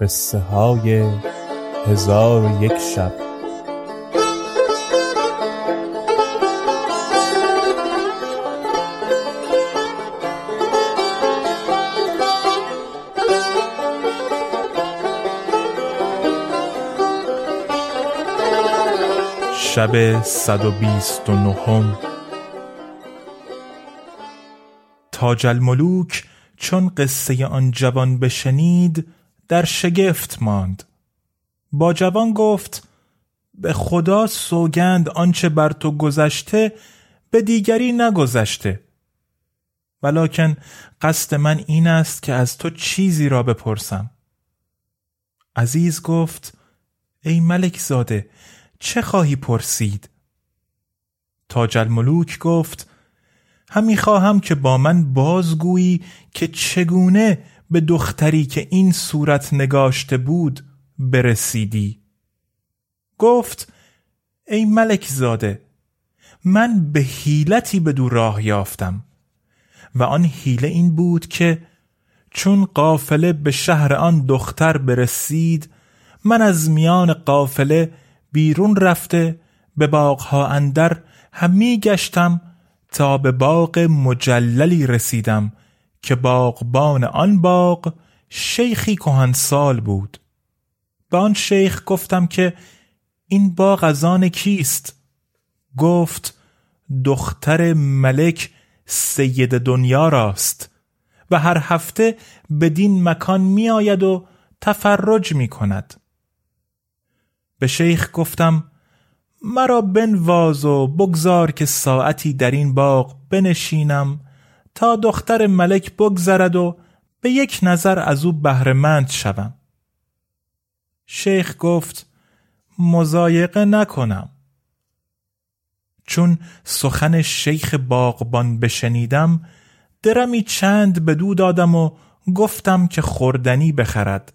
قصه های هزار و یک شب. شب صد و بیست و نهم. تاج الملوک چون قصه آن جوان بشنید در شگفت ماند. با جوان گفت به خدا سوگند آنچه بر تو گذشته به دیگری نگذشته. ولکن قصد من این است که از تو چیزی را بپرسم. عزیز گفت ای ملک زاده چه خواهی پرسید؟ تاج الملوک گفت همی خواهم که با من بازگویی که چگونه به دختری که این صورت نگاشته بود برسیدی. گفت ای ملک زاده من به حیلتی به دو راه یافتم و آن حیله این بود که چون قافله به شهر آن دختر برسید من از میان قافله بیرون رفته به باغها اندر همی گشتم تا به باغ مجللی رسیدم که باغبان آن باغ شیخی کهنسال بود. به آن شیخ گفتم که این باغ از آن کیست؟ گفت دختر ملک سید دنیا راست و هر هفته بدین مکان می آید و تفرج می کند به شیخ گفتم مرا بنواز و بگذار که ساعتی در این باغ بنشینم تا دختر ملک بگذرد و به یک نظر از او بهرهمند شوم. شیخ گفت مزایقه نکنم. چون سخن شیخ باغبان بشنیدم درمی چند به دو دادم و گفتم که خوردنی بخرد.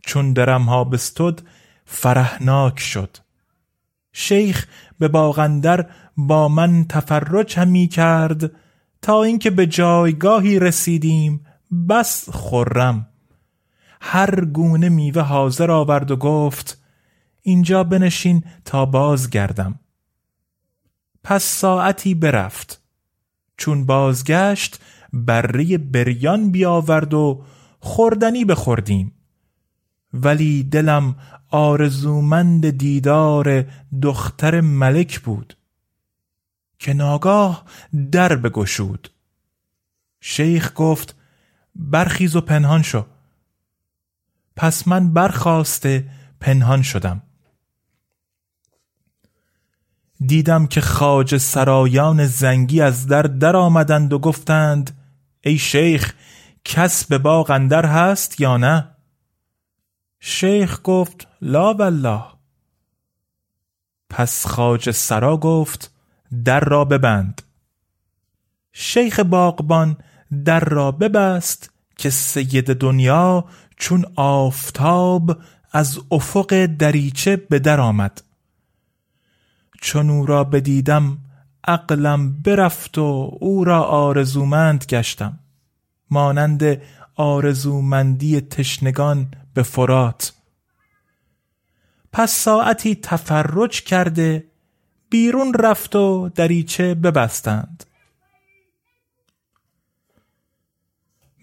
چون درم ها بستد فرهناک شد. شیخ به باغندر با من تفرج همی کرد. تا اینکه به جایگاهی رسیدیم بس خرم. هر گونه میوه حاضر آورد و گفت اینجا بنشین تا باز گردم پس ساعتی برفت. چون بازگشت بره بریان بیاورد و خوردنی بخوردیم. ولی دلم آرزومند دیدار دختر ملک بود. که ناگاه در بگشود. شیخ گفت برخیز و پنهان شو. پس من برخواسته پنهان شدم. دیدم که خاج سرایان زنگی از در در آمدند و گفتند ای شیخ کس به باغ اندر هست یا نه؟ شیخ گفت لا والله. پس خاج سرا گفت در را ببند. شیخ باغبان در را ببست که سید دنیا چون آفتاب از افق دریچه به در آمد. چون او را بدیدم عقلم برفت و او را آرزومند گشتم. مانند آرزومندی تشنگان به فرات. پس ساعتی تفرج کرده بیرون رفت و دریچه ببستند.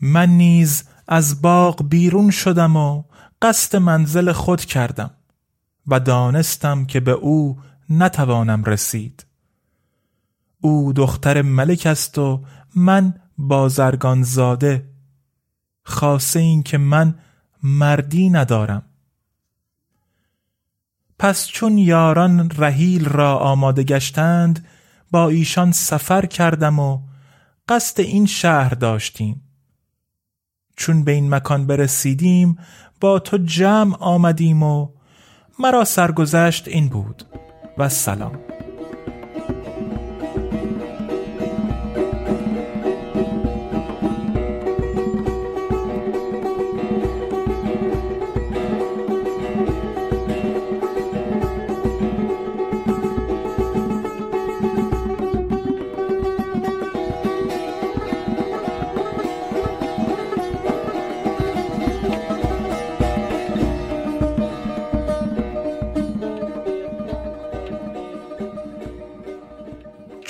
من نیز از باغ بیرون شدم و قصد منزل خود کردم و دانستم که به او نتوانم رسید. او دختر ملک است و من بازرگان زاده خاصه این که من مردی ندارم. پس چون یاران رحیل را آماده گشتند با ایشان سفر کردم و قصد این شهر داشتیم. چون به این مکان برسیدیم با تو جمع آمدیم و مرا سرگذشت این بود. و سلام.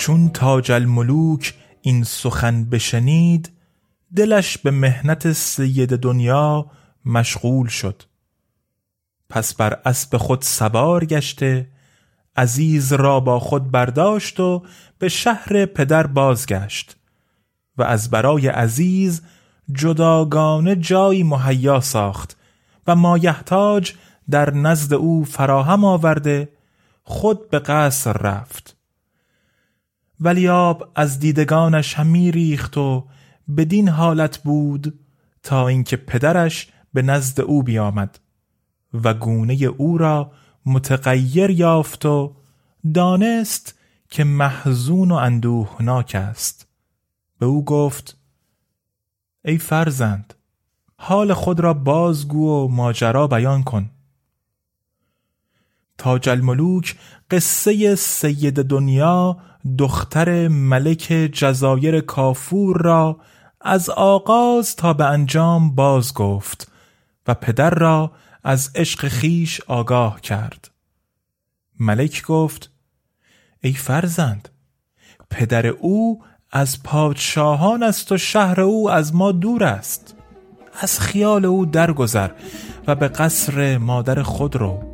چون تاج الملوک این سخن بشنید دلش به مهنت سید دنیا مشغول شد. پس بر اسب خود سوار گشته عزیز را با خود برداشت و به شهر پدر بازگشت. و از برای عزیز جداگانه جایی مهیا ساخت و مایحتاج در نزد او فراهم آورده خود به قصر رفت. ولی آب از دیدگانش همی ریخت و بدین حالت بود تا اینکه پدرش به نزد او بیامد و گونه او را متغیر یافت و دانست که محزون و اندوهناک است. به او گفت ای فرزند حال خود را بازگو و ماجرا بیان کن. تاج الملوک قصه سید دنیا دختر ملک جزایر کافور را از آغاز تا به انجام باز گفت و پدر را از عشق خیش آگاه کرد. ملک گفت ای فرزند پدر او از پادشاهان است و شهر او از ما دور است. از خیال او درگذر و به قصر مادر خود رو